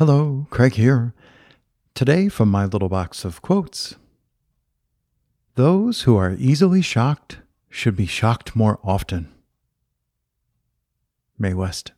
Hello, Craig here. Today, from my little box of quotes Those who are easily shocked should be shocked more often. Mae West.